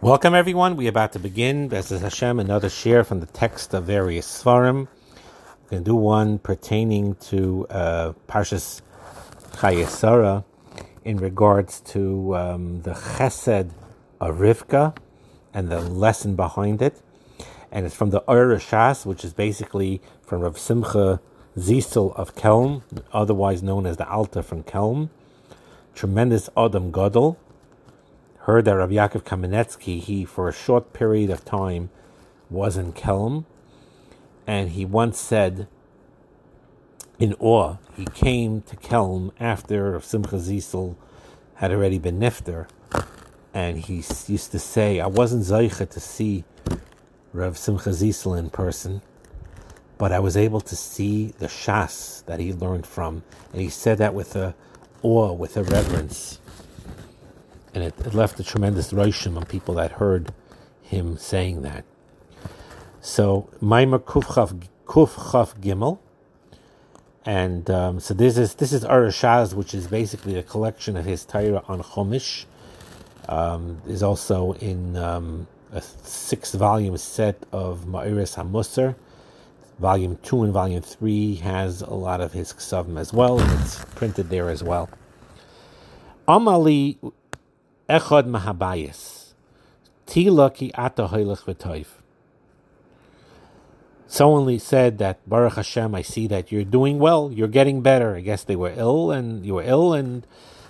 Welcome, everyone. We're about to begin, Bezes Hashem, another share from the text of various Svarim. We're going to do one pertaining to uh, Parshas Chayesara in regards to um, the Chesed of Rivka and the lesson behind it. And it's from the Shas, which is basically from Rav Simcha Zisel of Kelm, otherwise known as the Alta from Kelm. Tremendous Adam Gadol heard that Rabbi Yaakov Kamenetsky, he for a short period of time was in Kelm, and he once said, in awe, he came to Kelm after Simcha Zisel had already been nifter, and he used to say, I wasn't Zaycha to see Rav Simcha Zisel in person, but I was able to see the Shas that he learned from, and he said that with a awe, with a reverence and it, it left a tremendous roshim on people that heard him saying that. So Maimar Kufchaf Kufchaf Gimel, and um, so this is this is Arashaz, which is basically a collection of his Torah on Chumash. Um, is also in um, a six volume set of Ma'iris HaMusar. Volume two and volume three has a lot of his ksavim as well, and it's printed there as well. Amali Echad Mahabayis. Tila ki ata hoilach v'toiv. Someone said that Baruch Hashem, I see that you're doing well, you're getting better. I guess they were ill and you were ill and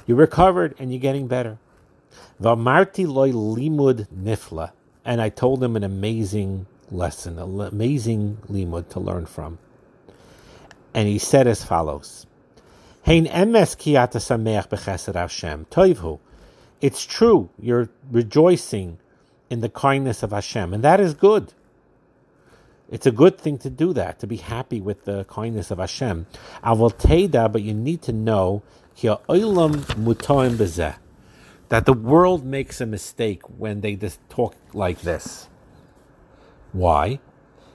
you recovered and you're getting better. V'amarti loy limud nifla. And I told him an amazing lesson, an amazing limud to learn from. And he said as follows. Hein emes ki ata sameach b'chesed Hashem. Toivhu. It's true, you're rejoicing in the kindness of Hashem, and that is good. It's a good thing to do that, to be happy with the kindness of Hashem. I will tell that, but you need to know that the world makes a mistake when they just talk like this. Why?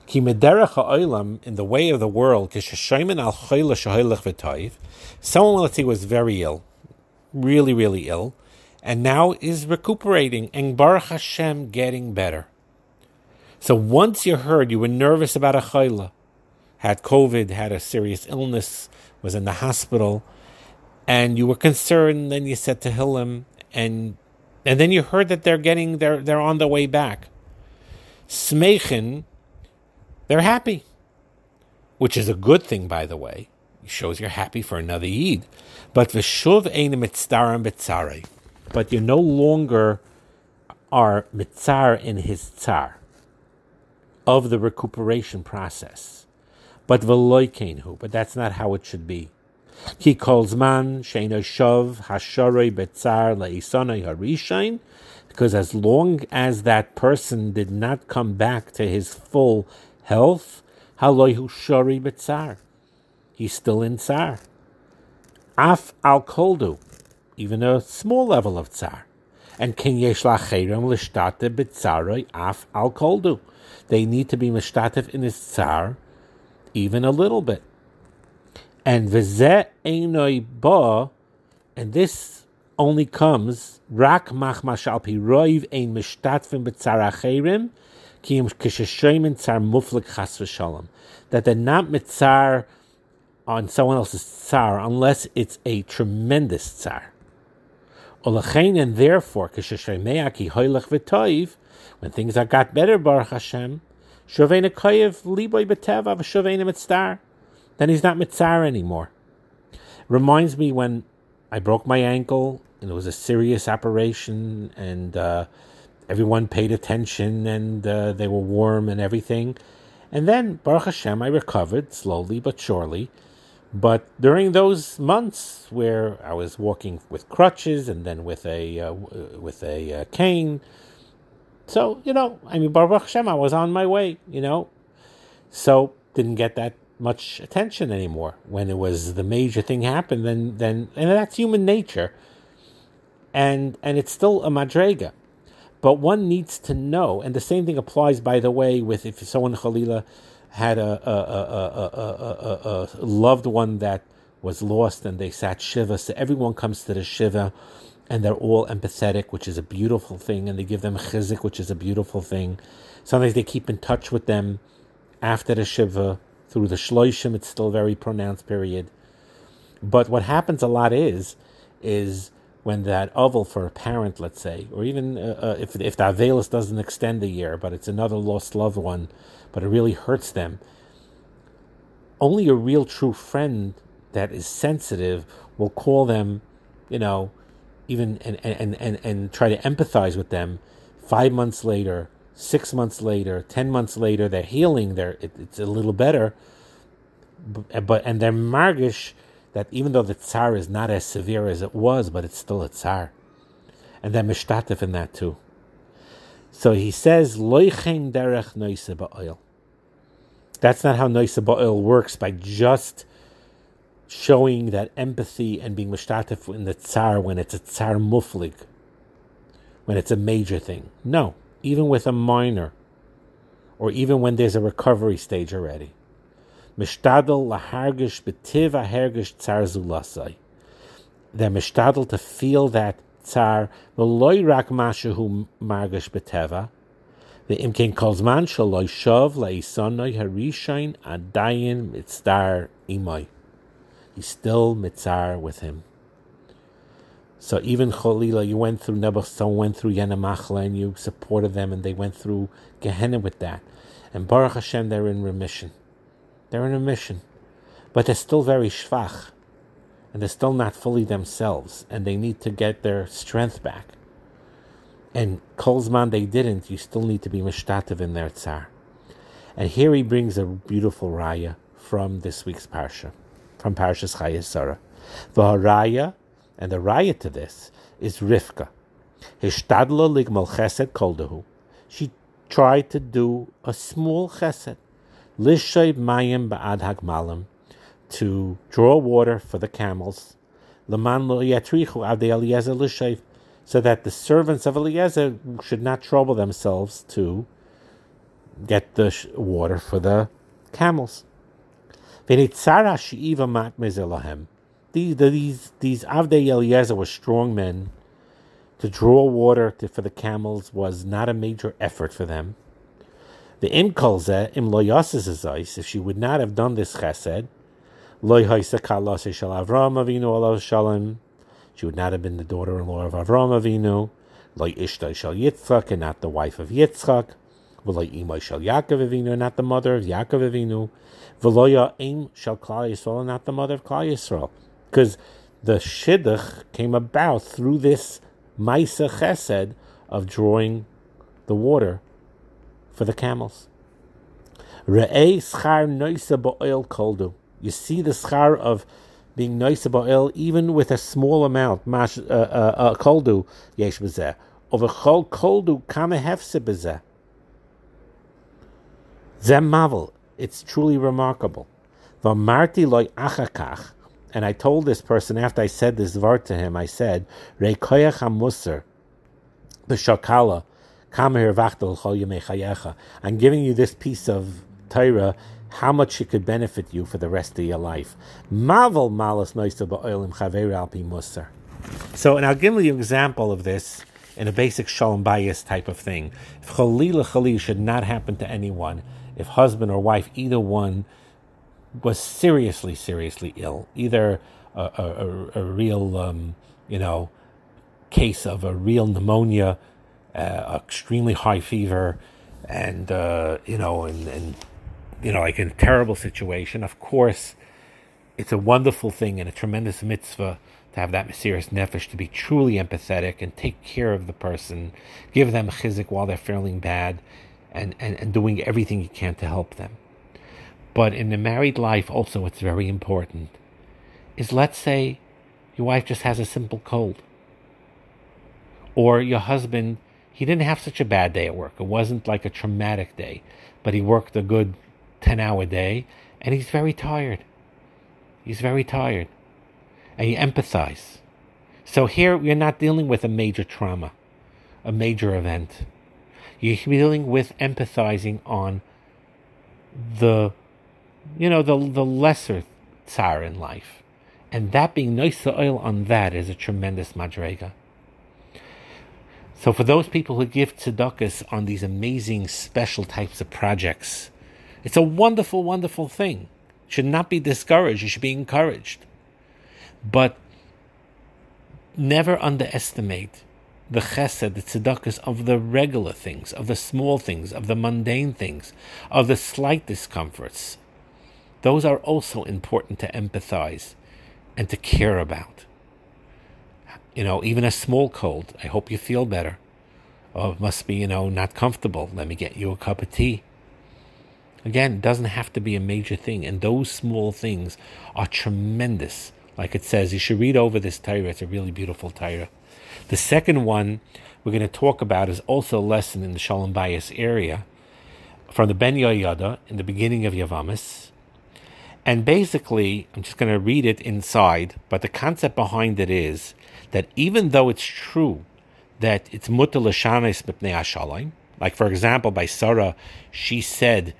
in the way of the world, someone, let's say, was very ill, really, really ill, and now is recuperating and Baruch Hashem getting better. So once you heard you were nervous about a chayla, had COVID, had a serious illness, was in the hospital, and you were concerned, then you said to Hillim, and and then you heard that they're getting they're they're on the way back. Smechin, they're happy, which is a good thing, by the way. It shows you're happy for another Eid. But v'shuv ein mitzdaram betzarei but you no longer are mitzar in his tsar of the recuperation process. But veloikenhu, but that's not how it should be. He calls man sheino shov hasharei betzar leisonai harishain, because as long as that person did not come back to his full health, haloihu shari betzar, he's still in tsar. Af al koldu, even a small level of tsar. And kin yesh lacherim l'shtate b'tzaroi af al koldu. They need to be mishtatif in his tsar, even a little bit. And v'zeh einoi ba, and this only comes rak machmash al pi roiv ein mishtatifim b'tzar acherim, ki im kishashoyim tsar muflik chas v'shalom. That they're not mitzar on someone else's tsar unless it's a tremendous tsar. Olachain and therefore, when things are got better, Baruch Hashem, Shovena Koyev Liboy Beteva Shovena Mitzar, then he's not Mitzar anymore. Reminds me when I broke my ankle and it was a serious operation and uh, everyone paid attention and uh, they were warm and everything. And then, Baruch Hashem, I recovered slowly but surely. But during those months where I was walking with crutches and then with a uh, with a uh, cane, so you know, I mean, Baruch Hashem, I was on my way, you know, so didn't get that much attention anymore. When it was the major thing happened, then then and that's human nature, and and it's still a madrega. But one needs to know, and the same thing applies, by the way, with if someone Khalila had a, a, a, a, loved one that was lost and they sat Shiva. So everyone comes to the Shiva and they're all empathetic, which is a beautiful thing, and they give them chizik, which is a beautiful thing. Sometimes they keep in touch with them after the shiva through the shloishim. It's still a very pronounced period. But what happens a lot is, is when that oval for a parent, let's say, or even uh, uh, if if the avelus doesn't extend a year, but it's another lost loved one, but it really hurts them. Only a real true friend that is sensitive will call them, you know, even and and and, and try to empathize with them. Five months later, six months later, ten months later, they're healing. They're it, it's a little better, but and they're margish that even though the tsar is not as severe as it was, but it's still a tsar, and they're mishtatif in that too. So he says, "Loichen derech noise ba'oil." That's not how noise works by just showing that empathy and being mishtatif in the tsar when it's a tsar muflig, when it's a major thing. No, even with a minor, or even when there's a recovery stage already. Mishtadel lahargish betiv ahergish tsar zulasai. They're mishtadel to feel that tsar v'loy rak mashahu margish beteva. The imkin kolzman shaloi shov laisonoi harishain adayin mitzdar imoi he's still mitzar with him. So even Cholila, you went through Nebuchadnezzar, went through Yenamachla, and you supported them, and they went through Gehenna with that. And Baruch Hashem, they're in remission. They're in remission. But they're still very shvach, and they're still not fully themselves, and they need to get their strength back. And Kolzman, they didn't. You still need to be mishtativ in their tsar. And here he brings a beautiful raya from this week's parsha from Parashas Chayes Sarah. The Haraya, and the raya to this, is Rivka. Hishtadla ligmal chesed. She tried to do a small chesed. Lishay mayim ba'ad hagmalim. To draw water for the camels. Leman lo yatrichu avdei Eliezer lishay. So that the servants of Eliezer should not trouble themselves to get the water for the camels. These, these, these Avdei Eliezer were strong men. To draw water to, for the camels was not a major effort for them. The im kolze im loyasis if she would not have done this chesed, loy kalase shel Avram Avinu olav shalom, she would not have been the daughter-in-law of Avram Avinu, loy ishta shel Yitzchak, and not the wife of Yitzchak, loy imay shel Yaakov Avinu, not the mother of Yaakov Avinu, Veloya Aim Shal Klal Yisrael, not the mother of Klal Yisrael. Because the Shidduch came about through this Maisa Chesed of drawing the water for the camels. You see the schar of being noisa ba'oil even with a small amount. Mash uh, uh, uh, koldu yesh b'zeh. Over chol koldu hefse b'zeh. Zem mavel. It's truly remarkable. Vamarti loy achakach. And I told this person after I said this word to him, I said, Reikoyach hamusar, I'm giving you this piece of Torah, how much it could benefit you for the rest of your life. Mavel malas musar. So, and I'll give you an example of this in a basic shalom bias type of thing. If chalila chalil should not happen to anyone, if husband or wife, either one, was seriously, seriously ill, either a, a, a real, um, you know, case of a real pneumonia, uh, extremely high fever, and uh, you know, and, and you know, like in a terrible situation. Of course, it's a wonderful thing and a tremendous mitzvah to have that mysterious nefesh to be truly empathetic and take care of the person, give them chizik while they're feeling bad, and, and, and doing everything you can to help them. But in the married life, also, what's very important is let's say your wife just has a simple cold, or your husband, he didn't have such a bad day at work. It wasn't like a traumatic day, but he worked a good 10 hour day and he's very tired. He's very tired. And you empathize. So here we're not dealing with a major trauma, a major event. You're dealing with empathizing on the, you know, the the lesser tsar in life, and that being nice oil on that is a tremendous madrega. So for those people who give tzedakahs on these amazing special types of projects, it's a wonderful, wonderful thing. Should not be discouraged. You should be encouraged. But never underestimate the chesed, the tzedakahs of the regular things, of the small things, of the mundane things, of the slight discomforts. Those are also important to empathize and to care about. You know, even a small cold, I hope you feel better. Oh, it must be, you know, not comfortable. Let me get you a cup of tea. Again, it doesn't have to be a major thing. And those small things are tremendous. Like it says, you should read over this Torah. It's a really beautiful Torah. The second one we're going to talk about is also a lesson in the Shalom Bayis area from the Ben Yehoyada in the beginning of Yavamis. And basically, I'm just going to read it inside, but the concept behind it is that even though it's true that it's mutter l'shanes mipnei hashalim, like for example, by Sarah, she said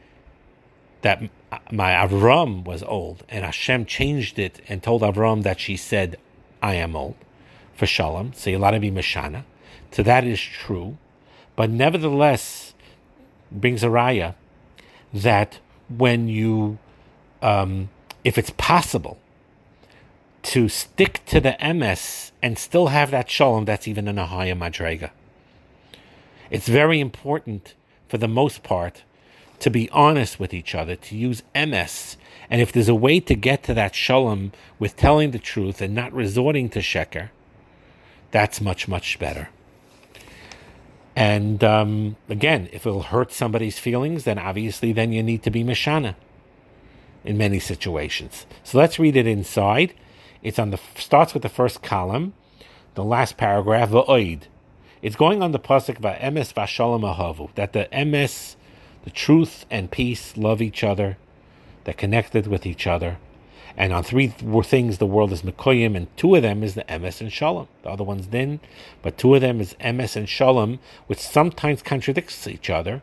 that my Avram was old, and Hashem changed it and told Avram that she said, I am old for Shalom, so to be Mashana. So that is true. But nevertheless, brings a raya that when you, um, if it's possible to stick to the MS and still have that Shalom, that's even in a higher Madrega. It's very important, for the most part, to be honest with each other, to use MS. And if there's a way to get to that Shalom with telling the truth and not resorting to Sheker, that's much, much better. And um, again, if it'll hurt somebody's feelings, then obviously then you need to be Mashana in many situations. So let's read it inside. It's on the starts with the first column, the last paragraph, Va'oid. It's going on the pasuk about emes v'shalom ahavu, that the ms, the truth and peace love each other, they're connected with each other. And on three things, the world is Mekoyim, and two of them is the Emes and Shalom. The other one's Din, but two of them is Emes and Shalom, which sometimes contradicts each other.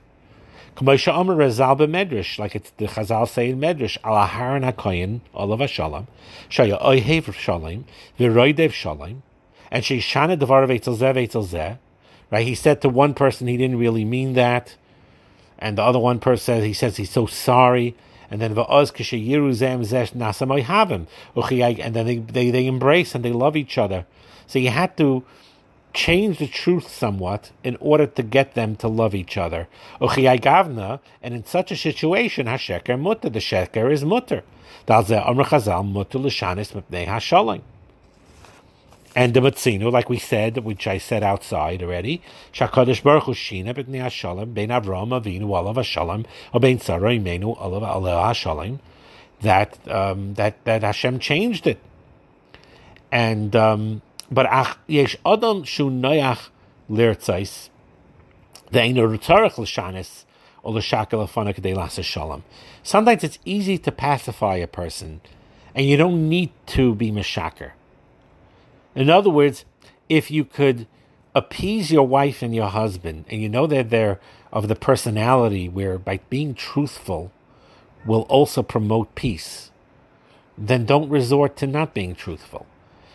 Like it's the Chazal say in Medrash, Al Aharon Olav HaShalom, Shaya Oyhev Shalom, V'roidev Shalom, and Sheishana Devar Eitzel Zeh right? He said to one person he didn't really mean that, and the other one person says he says he's so sorry, and then va'oz kishayiru zem zesh havim, and then they, they, they embrace and they love each other. So you had to change the truth somewhat in order to get them to love each other. Gavna, and in such a situation, hasheker mutter, the sheker is mutter. And the Matzinu, like we said, which I said outside already, Shakadosh Baruch Hu Shina B'nei Hashalom, Bein Avram Avinu Olav Hashalom, or Bein Sarah Imenu Olav Hashalom, that, um, that, that Hashem changed it. And, um, but ach, yesh Adam Shu Noyach Lirtzais, Ve'enu Rutarach L'shanis, or L'shakel Afanak De Lasa Shalom. Sometimes it's easy to pacify a person, and you don't need to be Meshaker. In other words, if you could appease your wife and your husband, and you know that they're of the personality where by being truthful will also promote peace, then don't resort to not being truthful.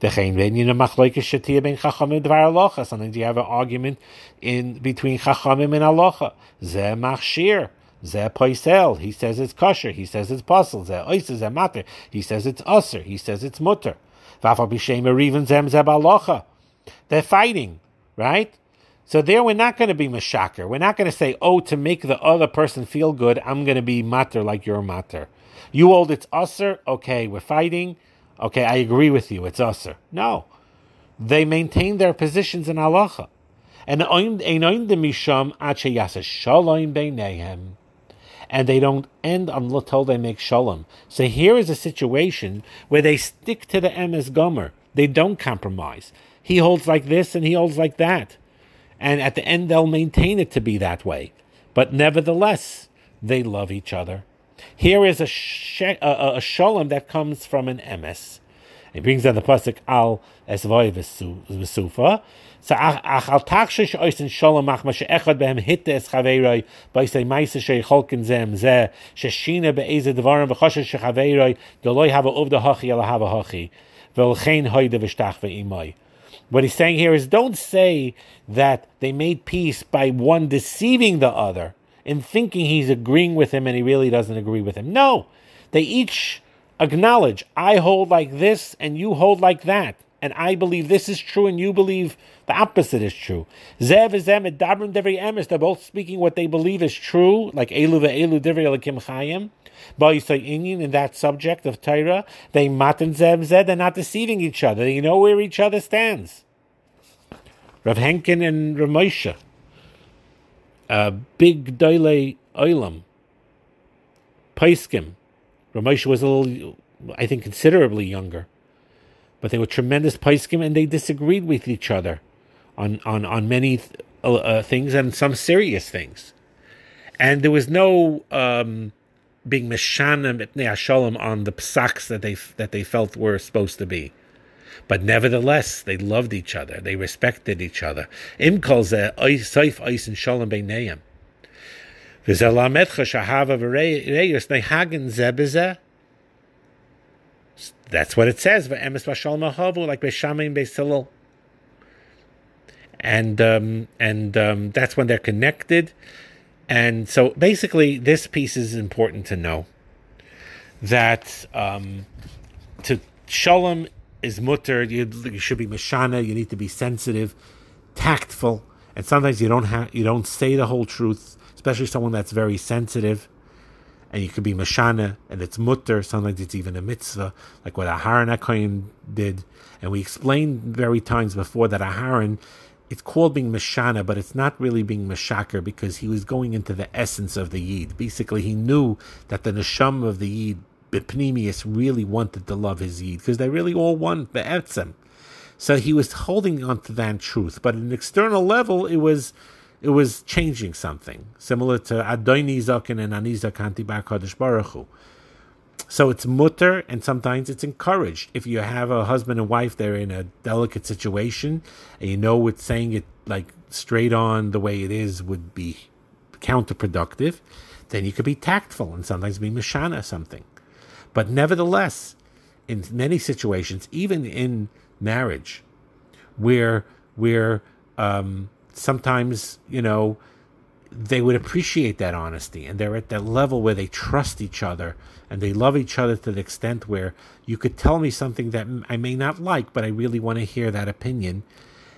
Sometimes you have an argument in between chachamim and halacha. Zeh machshir. Zeh poisel. He says it's kosher. He says it's puzzle. Zeh oiser. Zeh mater. He says it's usser. He says it's mutter. Vafal b'shem zem zeh. They're fighting, right? So there we're not going to be mashaker. We're not going to say, oh, to make the other person feel good, I'm going to be matter like you're matter. You hold it's usser, okay, we're fighting. Okay, I agree with you, it's usser. No. They maintain their positions in halacha. And and they don't end until they make shalom. So here is a situation where they stick to the emes gomer. They don't compromise. He holds like this and he holds like that. And at the end, they'll maintain it to be that way. But nevertheless, they love each other. Here is a, she- a, a shalom that comes from an emes. He brings down the pasuk al esvoy v'sufa. So ach al takshish oisin shalom ach mashe echad behem hitte es chaveiroi b'isei maise shei cholken zem zeh sheshina be'eze devarim v'choshe shechaveiroi doloi hava uvda hachi ala hava hachi v'olchein hoide v'shtach ve'imoi. What he's saying here is don't say that they made peace by one deceiving the other in thinking he's agreeing with him and he really doesn't agree with him. No, they each acknowledge I hold like this and you hold like that. And I believe this is true and you believe the opposite is true. Zev is and Dabrim Devri Emes, they're both speaking what they believe is true, like Elu ve'elu Devri Elikim Chayim. Inyan in that subject of Torah, they matan Zev Zed, they're not deceiving each other. They know where each other stands. Rav Henkin and Ramosha, uh, big Doile Oilam, Paiskim, Ramosha was a little, I think, considerably younger, but they were tremendous paiskim, and they disagreed with each other on on on many uh, uh, things and some serious things, and there was no um, being meshanim etnei on the psaks that they that they felt were supposed to be. But nevertheless, they loved each other. They respected each other. Im calls saif eis and shalom beineim. That's what it says. Like and um, and um, that's when they're connected. And so basically, this piece is important to know that um, to shalom is mutter. You, you should be mashana. You need to be sensitive, tactful, and sometimes you don't have you don't say the whole truth especially someone that's very sensitive. And you could be mashana, and it's mutter. Sometimes it's even a mitzvah, like what Aharon Akoyim did. And we explained very times before that Aharon, it's called being mashana, but it's not really being mashaker because he was going into the essence of the yid. Basically, he knew that the neshama of the yid, Bipnimius, really wanted to love his yid because they really all want the etzem. So he was holding on to that truth. But at an external level, it was it was changing something, similar to Adoni Zakin and Ani Zakanti Bar Kadosh Baruch Hu. So it's mutter, and sometimes it's encouraged. If you have a husband and wife, they're in a delicate situation, and you know what saying it like straight on the way it is would be counterproductive, then you could be tactful and sometimes be mashana something. But nevertheless, in many situations, even in marriage, where where um, sometimes, you know, they would appreciate that honesty and they're at that level where they trust each other and they love each other to the extent where you could tell me something that I may not like, but I really want to hear that opinion.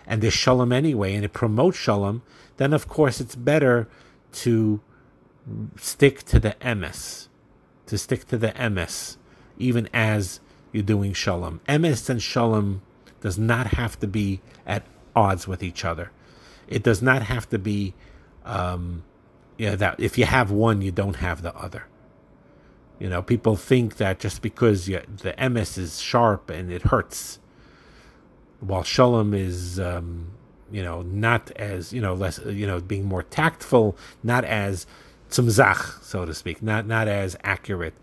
And there's shalom anyway, and it promotes shalom, then of course it's better to stick to the emes, to stick to the MS, even as you're doing shalom. MS and shalom does not have to be at odds with each other. It does not have to be, um, you know, that if you have one, you don't have the other. You know, people think that just because you, the MS is sharp and it hurts, while shalom is, um, you know, not as you know less, you know, being more tactful, not as tzumzach, so to speak, not not as accurate.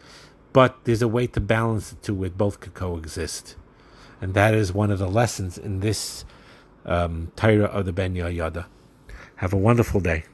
But there's a way to balance the two where both could coexist, and that is one of the lessons in this um, Torah of the Ben Yehoyada. Have a wonderful day.